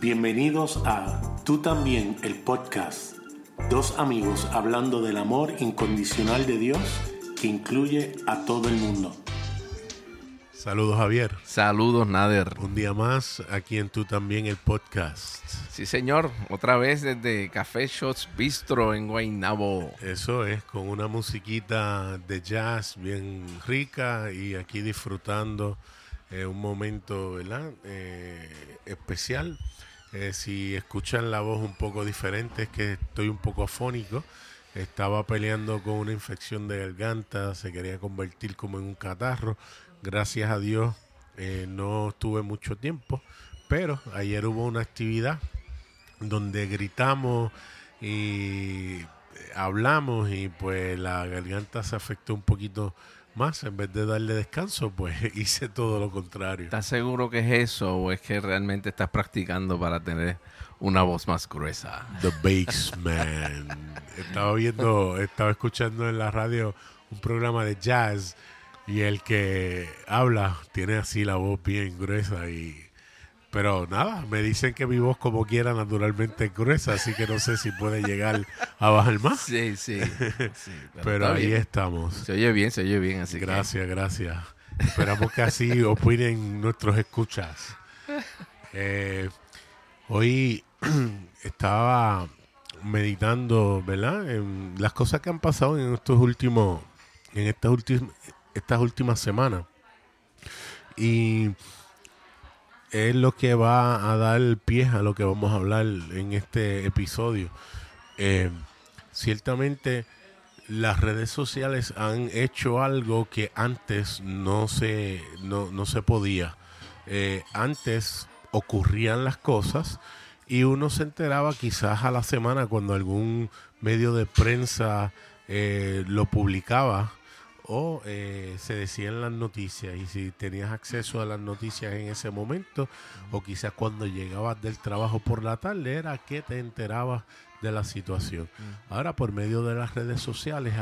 Bienvenidos a Tú también, el podcast. Dos amigos hablando del amor incondicional de Dios que incluye a todo el mundo. Saludos Javier. Saludos Nader. Un día más aquí en Tú también, el podcast. Sí señor, otra vez desde Café Shots Bistro en Guaynabo. Eso es, con una musiquita de jazz bien rica y aquí disfrutando eh, un momento ¿verdad? Eh, especial. Eh, si escuchan la voz un poco diferente es que estoy un poco afónico. Estaba peleando con una infección de garganta, se quería convertir como en un catarro. Gracias a Dios no tuve mucho tiempo, pero ayer hubo una actividad donde gritamos y hablamos y pues la garganta se afectó un poquito más, en vez de darle descanso, pues hice todo lo contrario. ¿Estás seguro que es eso o es que realmente estás practicando para tener una voz más gruesa? The Basement. estaba viendo, estaba escuchando en la radio un programa de jazz y el que habla tiene así la voz bien gruesa y pero nada, me dicen que mi voz como quiera naturalmente es gruesa, así que no sé si puede llegar a bajar más. Sí, sí. pero, ahí estamos. Se oye bien, se oye bien, así Gracias, gracias. Esperamos que así opinen nuestros escuchas. Eh, hoy estaba meditando, ¿verdad? En las cosas que han pasado en estos últimos, en estas últimas, estas últimas semanas. Y es lo que va a dar pie a lo que vamos a hablar en este episodio. Eh, ciertamente las redes sociales han hecho algo que antes no se, no, se podía. Eh, antes ocurrían las cosas y uno se enteraba quizás a la semana cuando algún medio de prensa eh, lo publicaba o eh, se decían las noticias y si tenías acceso a las noticias en ese momento o quizás cuando llegabas del trabajo por la tarde era que te enterabas de la situación. Ahora por medio de las redes sociales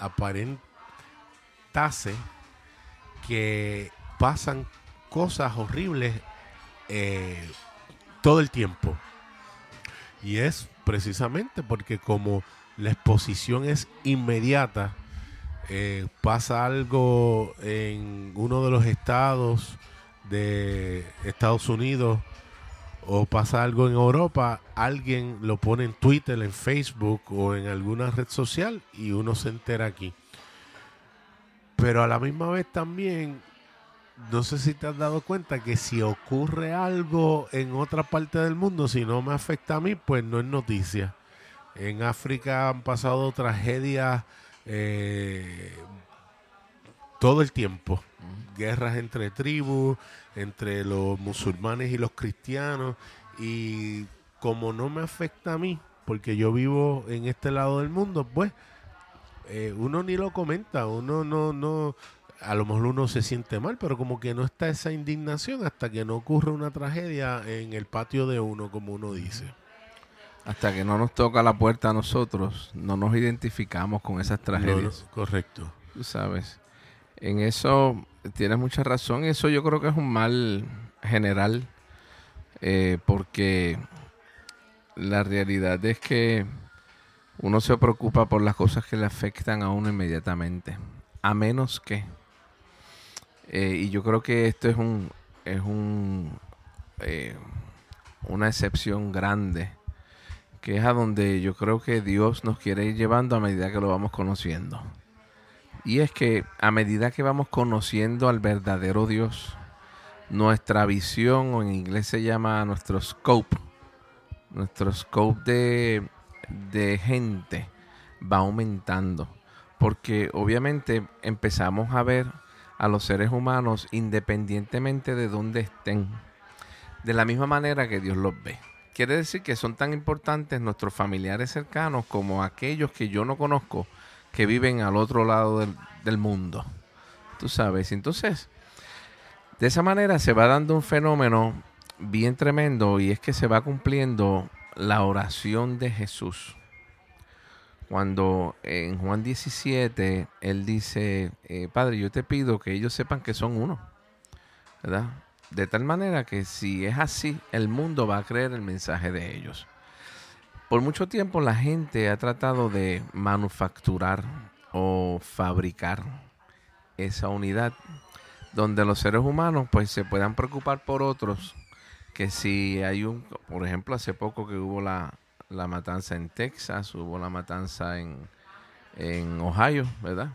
aparentase que pasan cosas horribles eh, todo el tiempo. Y es precisamente porque como la exposición es inmediata, eh, pasa algo en uno de los estados de Estados Unidos o pasa algo en Europa, alguien lo pone en Twitter, en Facebook o en alguna red social y uno se entera aquí. Pero a la misma vez también, no sé si te has dado cuenta que si ocurre algo en otra parte del mundo, si no me afecta a mí, pues no es noticia. En África han pasado tragedias eh, todo el tiempo. Guerras entre tribus, entre los musulmanes y los cristianos. Y como no me afecta a mí, porque yo vivo en este lado del mundo, pues eh, uno ni lo comenta, uno no, no, a lo mejor uno se siente mal, pero como que no está esa indignación hasta que no ocurre una tragedia en el patio de uno, como uno dice. Hasta que no nos toca la puerta a nosotros, no nos identificamos con esas tragedias. correcto. Tú sabes. En eso tienes mucha razón. Eso yo creo que es un mal general. Eh, porque la realidad es que uno se preocupa por las cosas que le afectan a uno inmediatamente. A menos que. Eh, y yo creo que esto es un. es un. Eh, una excepción grande que es a donde yo creo que Dios nos quiere ir llevando a medida que lo vamos conociendo. Y es que a medida que vamos conociendo al verdadero Dios, nuestra visión, o en inglés se llama nuestro scope, nuestro scope de, de gente va aumentando. Porque obviamente empezamos a ver a los seres humanos independientemente de dónde estén, de la misma manera que Dios los ve. Quiere decir que son tan importantes nuestros familiares cercanos como aquellos que yo no conozco que viven al otro lado del, mundo. Tú sabes, entonces, de esa manera se va dando un fenómeno bien tremendo y es que se va cumpliendo la oración de Jesús. Cuando en Juan 17 él dice, eh, Padre, yo te pido que ellos sepan que son uno, ¿verdad? De tal manera que si es así, el mundo va a creer el mensaje de ellos. Por mucho tiempo la gente ha tratado de manufacturar o fabricar esa unidad donde los seres humanos pues se puedan preocupar por otros que si hay un por ejemplo hace poco que hubo la, la matanza en Texas hubo la matanza en, en Ohio verdad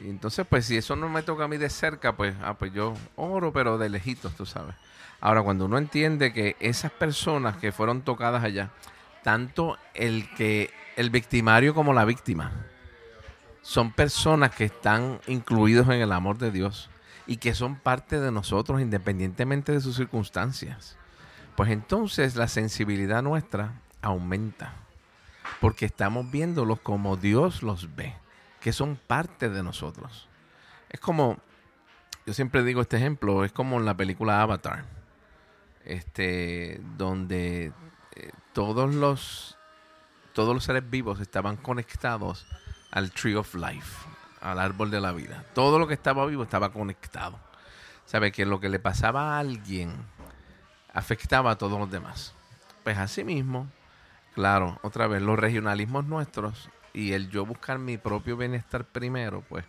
y entonces pues si eso no me toca a mí de cerca pues ah, pues yo oro pero de lejitos tú sabes ahora cuando uno entiende que esas personas que fueron tocadas allá tanto el que el victimario como la víctima son personas que están incluidos en el amor de Dios y que son parte de nosotros independientemente de sus circunstancias. Pues entonces la sensibilidad nuestra aumenta porque estamos viéndolos como Dios los ve, que son parte de nosotros. Es como, yo siempre digo este ejemplo, es como en la película Avatar, este, donde eh, todos los todos los seres vivos estaban conectados al Tree of Life, al árbol de la vida. Todo lo que estaba vivo estaba conectado. Sabe que lo que le pasaba a alguien afectaba a todos los demás. Pues así mismo, claro, otra vez, los regionalismos nuestros y el yo buscar mi propio bienestar primero, pues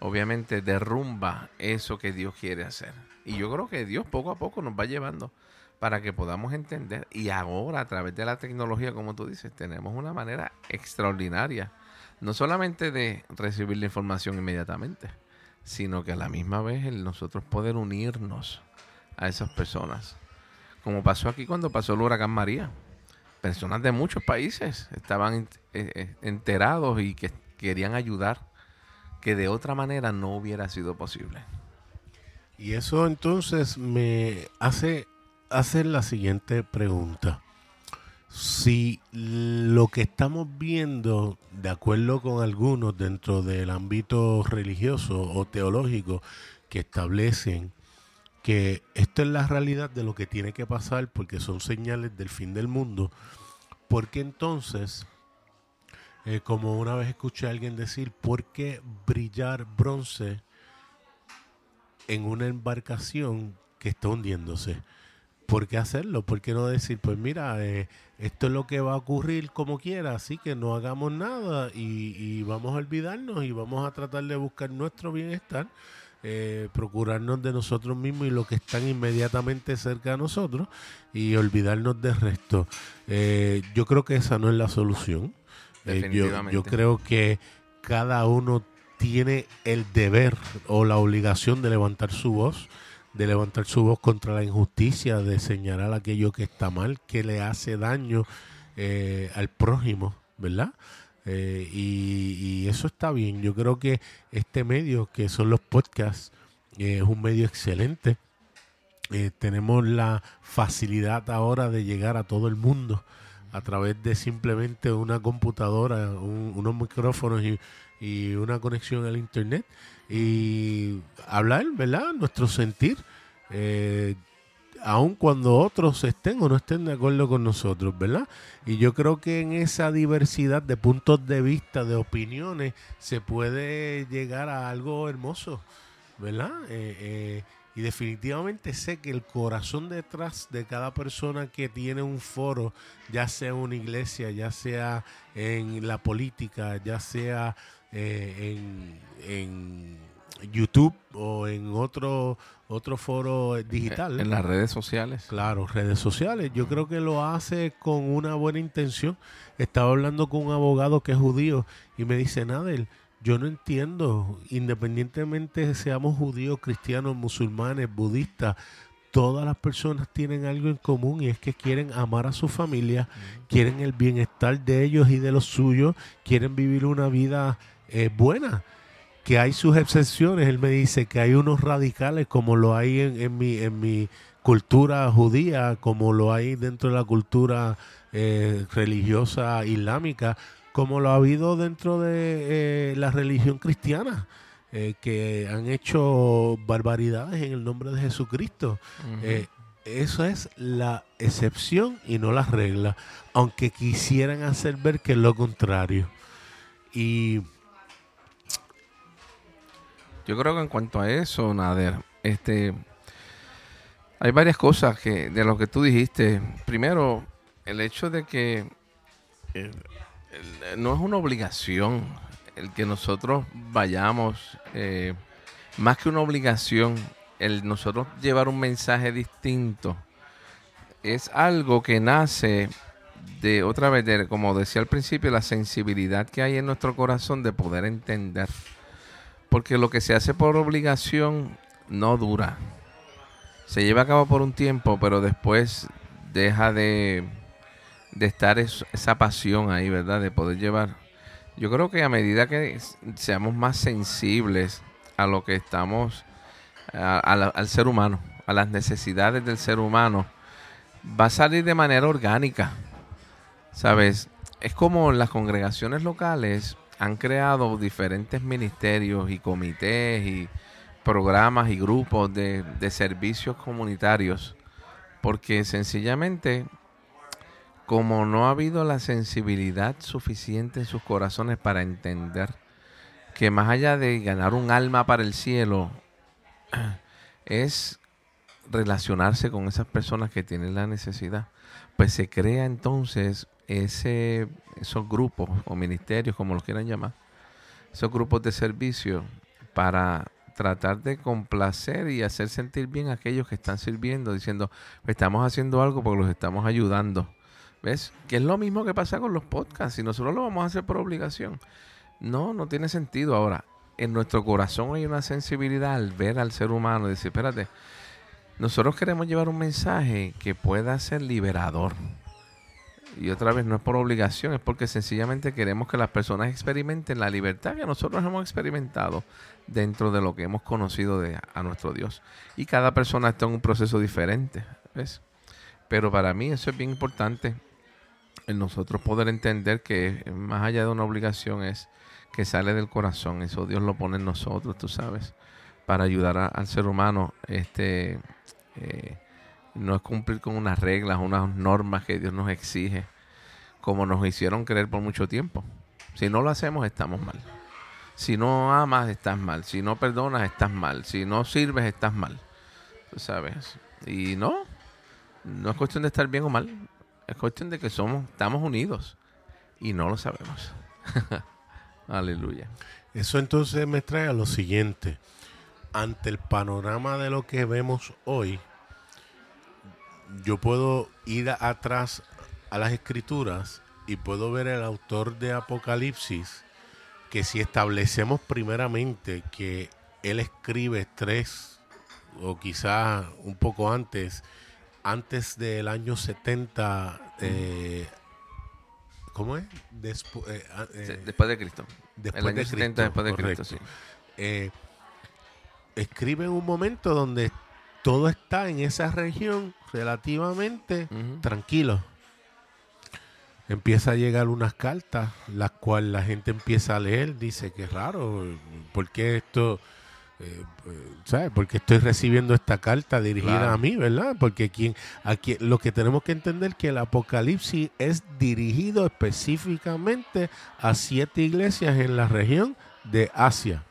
obviamente derrumba eso que Dios quiere hacer. Y yo creo que Dios poco a poco nos va llevando para que podamos entender. Y ahora, a través de la tecnología, como tú dices, tenemos una manera extraordinaria no solamente de recibir la información inmediatamente, sino que a la misma vez el nosotros poder unirnos a esas personas. Como pasó aquí cuando pasó el huracán María. Personas de muchos países estaban eh, eh, enterados y que querían ayudar, que de otra manera no hubiera sido posible. Y eso entonces me hace la siguiente pregunta si lo que estamos viendo, de acuerdo con algunos dentro del ámbito religioso o teológico, que establecen que esto es la realidad de lo que tiene que pasar porque son señales del fin del mundo, porque entonces, eh, como una vez escuché a alguien decir, ¿por qué brillar bronce en una embarcación que está hundiéndose? ¿por qué hacerlo? ¿Por qué no decir, pues mira, eh, esto es lo que va a ocurrir como quiera, así que no hagamos nada y, vamos a olvidarnos y vamos a tratar de buscar nuestro bienestar, eh, procurarnos de nosotros mismos y lo que están inmediatamente cerca de nosotros y olvidarnos del resto? Yo creo que esa no es la solución. Yo, yo creo que cada uno tiene el deber o la obligación de levantar su voz de levantar su voz contra la injusticia, de señalar aquello que está mal, que le hace daño eh, al prójimo, ¿verdad? Eh, y, eso está bien. Yo creo que este medio, que son los podcasts, eh, es un medio excelente. tenemos la facilidad ahora de llegar a todo el mundo a través de simplemente una computadora, unos micrófonos y, una conexión al internet y hablar, ¿verdad? Nuestro sentir, eh, aun cuando otros estén o no estén de acuerdo con nosotros, ¿verdad? Y yo creo que en esa diversidad de puntos de vista, de opiniones, se puede llegar a algo hermoso, ¿verdad? Eh, eh, y definitivamente sé que el corazón detrás de cada persona que tiene un foro, ya sea una iglesia, ya sea en la política, ya sea eh, en, YouTube o en otro otro foro digital. En las redes sociales. Claro, redes sociales. Yo creo que lo hace con una buena intención. Estaba hablando con un abogado que es judío y me dice, Nadel, yo no entiendo, independientemente seamos judíos, cristianos, musulmanes, budistas, todas las personas tienen algo en común y es que quieren amar a su familia, quieren el bienestar de ellos y de los suyos, quieren vivir una vida es buena. Que hay sus excepciones. Él me dice que hay unos radicales como lo hay en, mi, en mi cultura judía, como lo hay dentro de la cultura eh, religiosa islámica, como lo ha habido dentro de eh, la religión cristiana. Eh, que han hecho barbaridades en el nombre de Jesucristo. eso es la excepción y no la regla, aunque quisieran hacer ver que es lo contrario. Y yo creo que en cuanto a eso, Nader, este, Hay varias cosas que de lo que tú dijiste. Primero, el hecho de que eh, no es una obligación el que nosotros vayamos, eh, más que una obligación, el nosotros llevar un mensaje distinto, es algo que nace de otra vez, de, como decía al principio, la sensibilidad que hay en nuestro corazón de poder entender. Porque lo que se hace por obligación no dura se lleva a cabo por un tiempo, pero después deja de, de estar esa pasión ahí, ¿verdad? De poder llevar. Yo creo que a medida que seamos más sensibles a lo que estamos, al ser humano, a las necesidades del ser humano, va a salir de manera orgánica. ¿Sabes? Es como las congregaciones locales han creado diferentes ministerios y comités y programas y grupos de, servicios comunitarios, porque sencillamente, como no ha habido la sensibilidad suficiente en sus corazones para entender que más allá de ganar un alma para el cielo, es relacionarse con esas personas que tienen la necesidad, pues se crea entonces ese, esos grupos o ministerios, como los quieran llamar, esos grupos de servicio para tratar de complacer y hacer sentir bien a aquellos que están sirviendo, diciendo, estamos haciendo algo porque los estamos ayudando. ¿Ves? Que es lo mismo que pasa con los podcasts. Si nosotros lo vamos a hacer por obligación. No, no tiene sentido. Ahora, en nuestro corazón hay una sensibilidad al ver al ser humano y decir, espérate, nosotros queremos llevar un mensaje que pueda ser liberador. Y otra vez no es por obligación, es porque sencillamente queremos que las personas experimenten la libertad que nosotros hemos experimentado dentro de lo que hemos conocido de a nuestro Dios. Y cada persona está en un proceso diferente, ¿ves? Pero para mí eso es bien importante, en nosotros poder entender que más allá de una obligación es que sale del corazón, eso Dios lo pone en nosotros, tú sabes, para ayudar al ser humano, este, eh, no es cumplir con unas reglas, unas normas que Dios nos exige, como nos hicieron creer por mucho tiempo. Si no lo hacemos, estamos mal. Si no amas, estás mal. Si no perdonas, estás mal. Si no sirves, estás mal. Tú sabes. Y no, no es cuestión de estar bien o mal. Es cuestión de que somos, estamos unidos. Y no lo sabemos. Aleluya. Eso entonces me trae a lo siguiente. Ante el panorama de lo que vemos hoy, yo puedo ir atrás a las escrituras y puedo ver el autor de Apocalipsis que si establecemos primeramente que él escribe tres o quizás un poco antes, antes del año 70, eh, ¿cómo es? Eh, ah, eh, después de Cristo. Después de Cristo, después de Cristo, sí. escribe en un momento donde todo está en esa región relativamente tranquilo empieza a llegar unas cartas, las cuales la gente empieza a leer, dice que es raro, ¿por qué esto, eh, ¿sabes? Porque estoy recibiendo esta carta dirigida a mí, ¿verdad? Porque quien, aquí, lo que tenemos que entender es que el Apocalipsis es dirigido específicamente a siete iglesias en la región de Asia.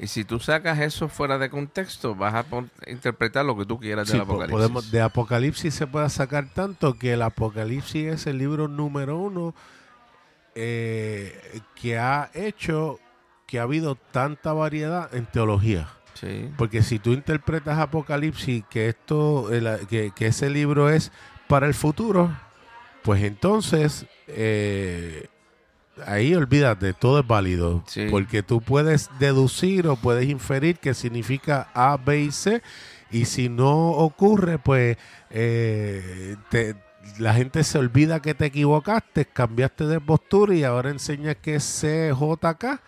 Y si tú sacas eso fuera de contexto, vas a interpretar lo que tú quieras del Apocalipsis. Podemos, de Apocalipsis se puede sacar tanto que el Apocalipsis es el libro número uno eh, que ha hecho que ha habido tanta variedad en teología. Porque si tú interpretas Apocalipsis que esto, que, que, ese libro es para el futuro, pues entonces eh, ahí olvídate, todo es válido. Porque tú puedes deducir o puedes inferir que significa A, B y C. Y si no ocurre, pues eh, la gente se olvida que te equivocaste, cambiaste de postura y ahora enseñas que es CJK.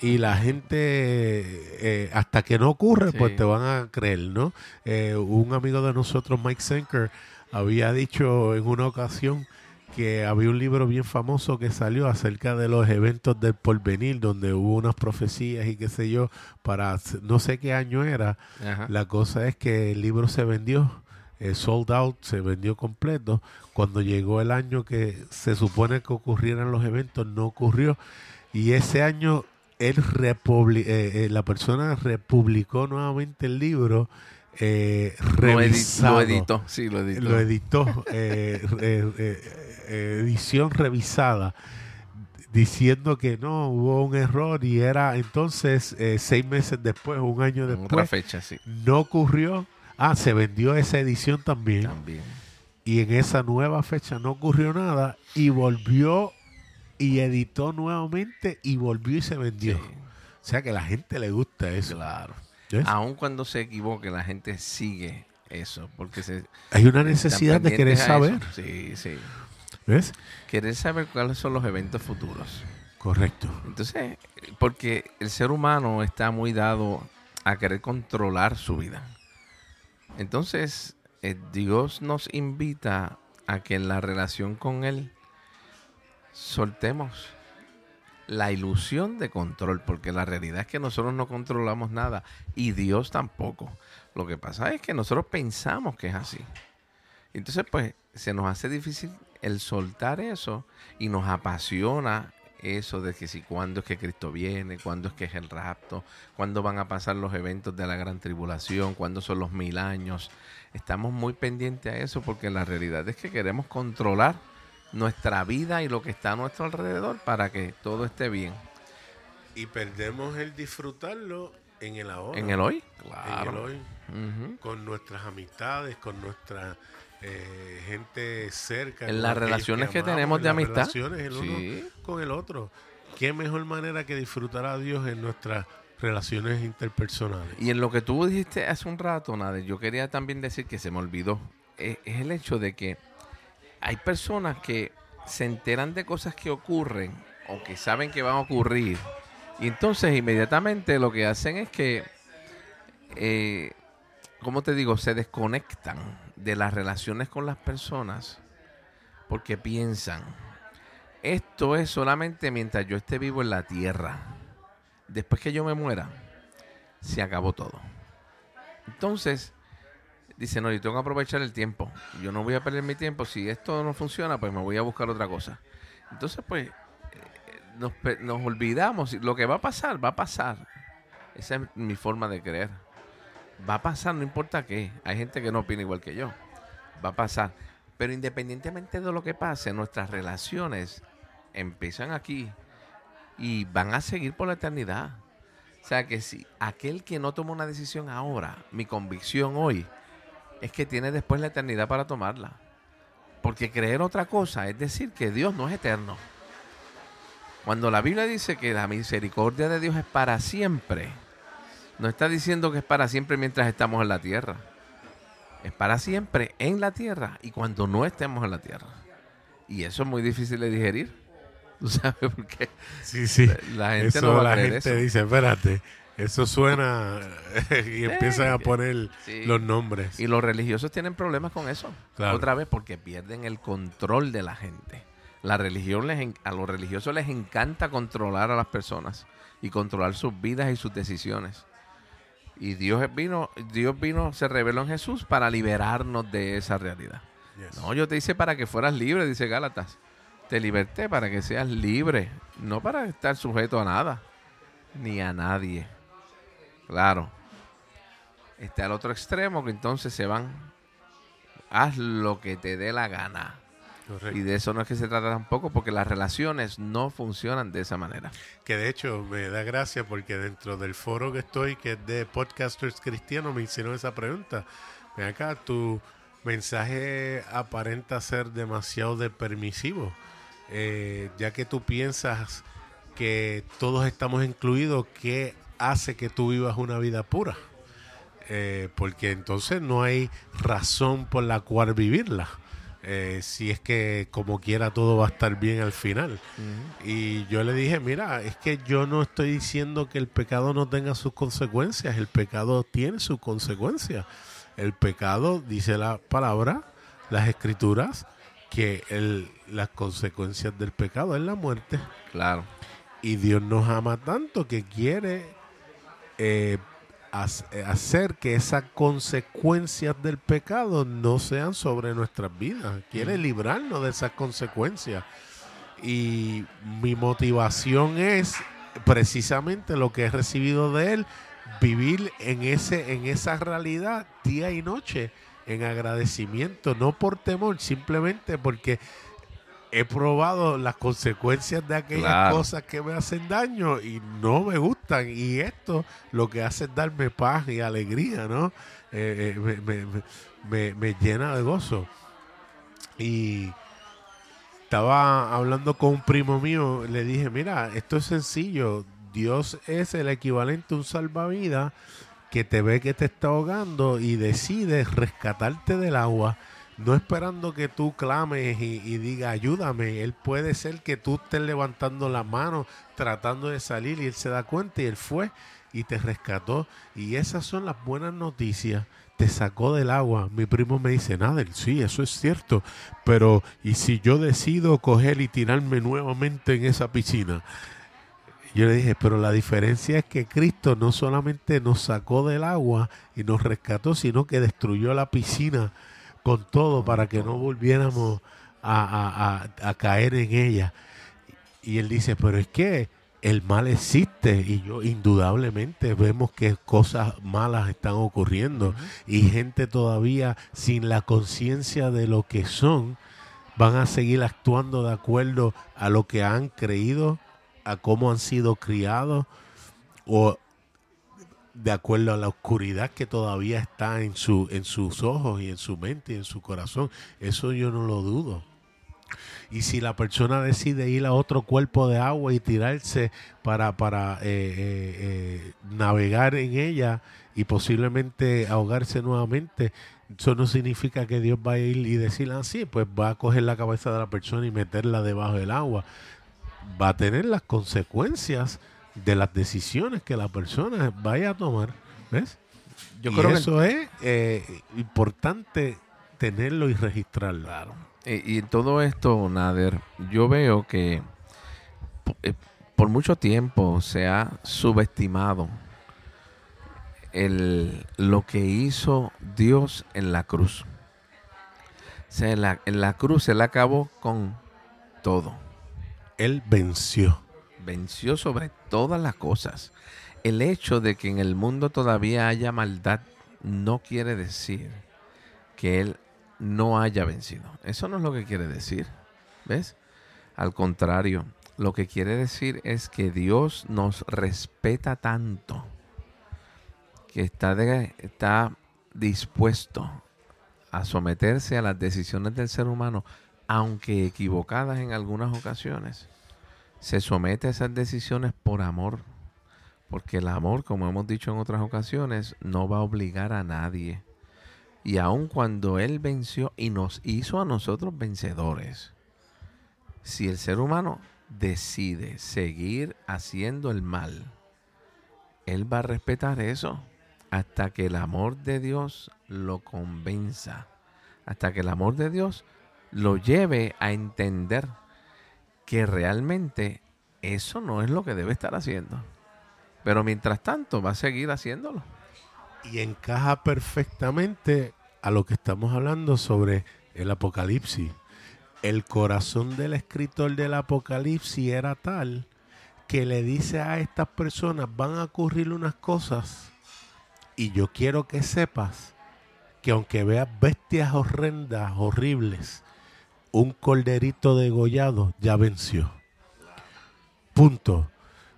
Y la gente, eh, hasta que no ocurre, pues te van a creer, ¿no? Eh, un amigo de nosotros, Mike Senker, había dicho en una ocasión que había un libro bien famoso que salió acerca de los eventos del porvenir, donde hubo unas profecías y qué sé yo, para no sé qué año era. La cosa es que el libro se vendió, eh, sold out, se vendió completo. Cuando llegó el año que se supone que ocurrieran los eventos, no ocurrió. Y ese año él eh, eh, la persona republicó nuevamente el libro eh, Lo, revisado. lo editó, sí, lo editó. Lo editó, eh, eh, edición revisada, diciendo que no, hubo un error y era entonces seis meses después, un año En otra después, fecha, sí. no ocurrió. Ah, se vendió esa edición también También. y en esa nueva fecha no ocurrió nada y volvió y editó nuevamente y volvió y se vendió. Sí, O sea que a la gente le gusta eso. claro. ¿ves? Aun cuando se equivoque, la gente sigue eso, porque se Hay una necesidad de querer saber. eso. Sí, sí. ¿Ves? Querer saber cuáles son los eventos futuros. Correcto. Entonces, porque el ser humano está muy dado a querer controlar su vida. Entonces, eh, Dios nos invita a que en la relación con Él soltemos la ilusión de control, porque la realidad es que nosotros no controlamos nada y Dios tampoco. Lo que pasa es que nosotros pensamos que es así. Entonces, pues, se nos hace difícil el soltar eso y nos apasiona eso de que si cuándo es que Cristo viene, cuándo es que es el rapto, cuándo van a pasar los eventos de la gran tribulación, cuándo son los mil años. Estamos muy pendientes a eso porque la realidad es que queremos controlar nuestra vida y lo que está a nuestro alrededor para que todo esté bien. Y perdemos el disfrutarlo en el ahora. En el hoy, En el claro. hoy. Con nuestras amistades, con nuestra eh, gente cerca. En las relaciones que amamos, tenemos en de las amistad. relaciones el uno con el otro. ¿Qué mejor manera que disfrutar a Dios en nuestras relaciones interpersonales? Y en lo que tú dijiste hace un rato, Nade, yo quería también decir que se me olvidó. Es, es el hecho de que hay personas que se enteran de cosas que ocurren o que saben que van a ocurrir. Y entonces inmediatamente lo que hacen es que, eh, ¿cómo te digo? Se desconectan de las relaciones con las personas porque piensan, esto es solamente mientras yo esté vivo en la tierra. Después que yo me muera, se acabó todo. Entonces, dice, no, yo tengo que aprovechar el tiempo. Yo no voy a perder mi tiempo. Si esto no funciona, pues me voy a buscar otra cosa. Entonces, pues, eh, nos, nos olvidamos. Lo que va a pasar, va a pasar. Esa es mi forma de creer. Va a pasar, no importa qué. Hay gente que no opina igual que yo. Va a pasar. Pero independientemente de lo que pase, nuestras relaciones empiezan aquí y van a seguir por la eternidad. O sea que si aquel que no toma una decisión ahora, mi convicción hoy, es que tiene después la eternidad para tomarla. Porque creer otra cosa es decir que Dios no es eterno. Cuando la Biblia dice que la misericordia de Dios es para siempre, no está diciendo que es para siempre mientras estamos en la tierra. Es para siempre en la tierra y cuando no estemos en la tierra. Y eso es muy difícil de digerir. ¿Tú sabes por qué? Sí, sí. La gente eso no va a la gente eso. dice, espérate, eso suena y empiezan a poner Sí. los nombres. Y los religiosos tienen problemas con eso. Claro. Otra vez porque pierden el control de la gente. La religión les en- a los religiosos les encanta controlar a las personas y controlar sus vidas y sus decisiones. Y Dios vino, Dios vino, se reveló en Jesús para liberarnos de esa realidad. Yes. No, yo te hice para que fueras libre, dice Gálatas. Te liberté para que seas libre, no para estar sujeto a nada, ni a nadie. Claro. Está el otro extremo que entonces se van. Haz lo que te dé la gana. Correcto. Y de eso no es que se trata tampoco, porque las relaciones no funcionan de esa manera. Que de hecho me da gracia porque dentro del foro que estoy, que es de podcasters cristianos, me hicieron esa pregunta. Ven acá, tu mensaje aparenta ser demasiado de permisivo, eh, ya que tú piensas que todos estamos incluidos, ¿qué hace que tú vivas una vida pura? Eh, porque entonces no hay razón por la cual vivirla. Eh, si es que como quiera todo va a estar bien al final. Y yo le dije, mira, es que yo no estoy diciendo que el pecado no tenga sus consecuencias, el pecado tiene sus consecuencias. El pecado, dice la palabra, las escrituras, que el- las consecuencias del pecado es la muerte. Claro. Y Dios nos ama tanto que quiere eh, eh, hacer que esas consecuencias del pecado no sean sobre nuestras vidas. Quiere librarnos de esas consecuencias. Y mi motivación es precisamente lo que he recibido de Él, vivir en, ese, en esa realidad día y noche, en agradecimiento, no por temor, simplemente porque he probado las consecuencias de aquellas Claro. cosas que me hacen daño y no me gustan. Y esto lo que hace es darme paz y alegría, ¿no? Eh, eh, me, me- me- me- me llena de gozo. Y estaba hablando con un primo mío, le dije, mira, esto es sencillo. Dios es el equivalente a un salvavidas que te ve que te está ahogando y decide rescatarte del agua, no esperando que tú clames y, y digas ayúdame. Él puede ser que tú estés levantando la mano tratando de salir y él se da cuenta y él fue y te rescató. Y esas son las buenas noticias. Te sacó del agua. Mi primo me dice, nada, sí, eso es cierto. Pero, ¿y si yo decido coger y tirarme nuevamente en esa piscina? Yo le dije, pero la diferencia es que Cristo no solamente nos sacó del agua y nos rescató, sino que destruyó la piscina con todo para que no volviéramos a, a- a- a caer en ella. Y él dice, pero es que el mal existe y yo indudablemente vemos que cosas malas están ocurriendo y gente todavía sin la conciencia de lo que son van a seguir actuando de acuerdo a lo que han creído, a cómo han sido criados o de acuerdo a la oscuridad que todavía está en su en sus ojos y en su mente y en su corazón. Eso yo no lo dudo. Y si la persona decide ir a otro cuerpo de agua y tirarse para, para eh, eh, eh, navegar en ella y posiblemente ahogarse nuevamente, eso no significa que Dios va a ir y decir así, pues va a coger la cabeza de la persona y meterla debajo del agua. Va a tener las consecuencias de las decisiones que la persona vaya a tomar. ¿Ves? Yo y creo que eso es eh, importante tenerlo y registrarlo. Y, y en todo esto, Nader, yo veo que eh, por mucho tiempo se ha subestimado el, lo que hizo Dios en la cruz. O sea, en la, en la cruz Él acabó con todo. Él venció. Venció sobre todas las cosas. El hecho de que en el mundo todavía haya maldad no quiere decir que Él no haya vencido. Eso no es lo que quiere decir. ¿Ves? Al contrario, lo que quiere decir es que Dios nos respeta tanto que está, de- está dispuesto a someterse a las decisiones del ser humano, aunque equivocadas en algunas ocasiones. Se somete a esas decisiones por amor, porque el amor, como hemos dicho en otras ocasiones, no va a obligar a nadie. Y aun cuando Él venció y nos hizo a nosotros vencedores, si el ser humano decide seguir haciendo el mal, Él va a respetar eso hasta que el amor de Dios lo convenza, hasta que el amor de Dios lo lleve a entender que realmente eso no es lo que debe estar haciendo. Pero mientras tanto va a seguir haciéndolo. Y encaja perfectamente a lo que estamos hablando sobre el Apocalipsis. El corazón del escritor del Apocalipsis era tal que le dice a estas personas, van a ocurrir unas cosas y yo quiero que sepas que aunque veas bestias horrendas, horribles, un corderito degollado ya venció. Punto.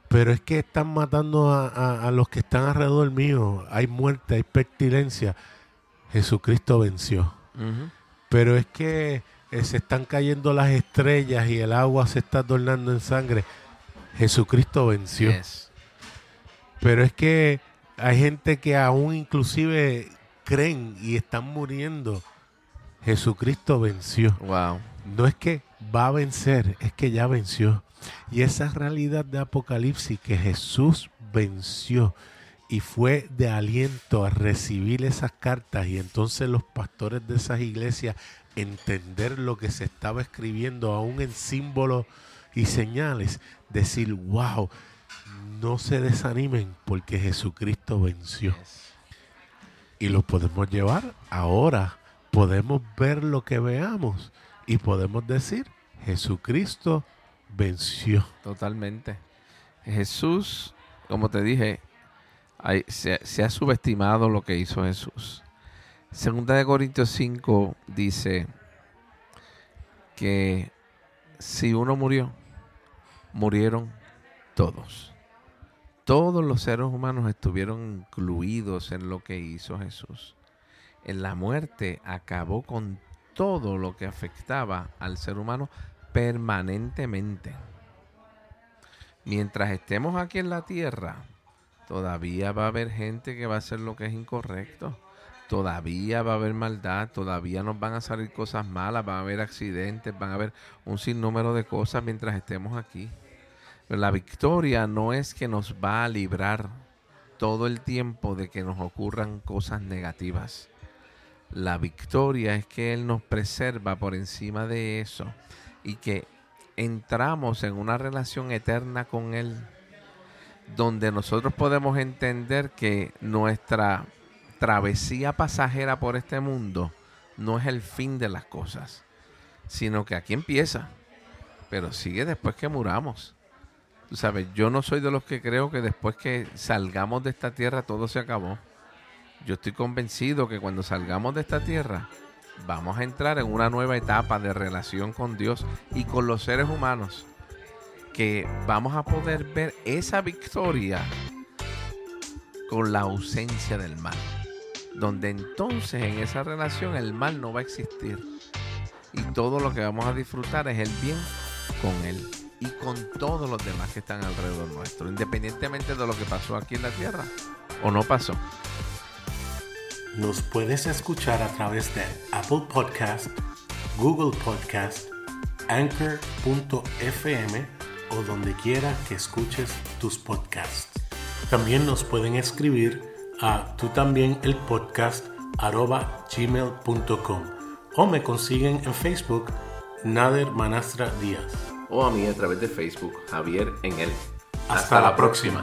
Pero es que están matando a, a- a los que están alrededor mío. Hay muerte, hay pestilencia. Jesucristo venció. Pero es que eh, se están cayendo las estrellas y el agua se está tornando en sangre. Jesucristo venció. Yes. Pero es que hay gente que aún inclusive creen y están muriendo. Jesucristo venció. Wow. No es que va a vencer, es que ya venció. Y esa realidad de Apocalipsis que Jesús venció y fue de aliento a recibir esas cartas y entonces los pastores de esas iglesias entender lo que se estaba escribiendo aún en símbolos y señales, decir, wow, no se desanimen porque Jesucristo venció y lo podemos llevar ahora. Podemos ver lo que veamos y podemos decir, Jesucristo venció. Totalmente. Jesús, como te dije, se, se, ha subestimado lo que hizo Jesús. Segunda de Corintios 5 dice que si uno murió, murieron todos. Todos los seres humanos estuvieron incluidos en lo que hizo Jesús. La muerte acabó con todo lo que afectaba al ser humano permanentemente. Mientras estemos aquí en la tierra, todavía va a haber gente que va a hacer lo que es incorrecto. Todavía va a haber maldad, todavía nos van a salir cosas malas, van a haber accidentes, van a haber un sinnúmero de cosas mientras estemos aquí. Pero la victoria no es que nos va a librar todo el tiempo de que nos ocurran cosas negativas. La victoria es que Él nos preserva por encima de eso y que entramos en una relación eterna con Él, donde nosotros podemos entender que nuestra travesía pasajera por este mundo no es el fin de las cosas, sino que aquí empieza, pero sigue después que muramos. Tú sabes, yo no soy de los que creo que después que salgamos de esta tierra todo se acabó. Yo estoy convencido que cuando salgamos de esta tierra vamos a entrar en una nueva etapa de relación con Dios y con los seres humanos. Que vamos a poder ver esa victoria con la ausencia del mal. Donde entonces en esa relación el mal no va a existir. Y todo lo que vamos a disfrutar es el bien con Él y con todos los demás que están alrededor nuestro, independientemente de lo que pasó aquí en la tierra o no pasó. Nos puedes escuchar a través de Apple Podcast, Google Podcast, Anchor.fm o donde quiera que escuches tus podcasts. También nos pueden escribir a tú también el podcast gmail.com o me consiguen en Facebook Nader Manastra Díaz o a mí a través de Facebook Javier en él. Hasta, la próxima.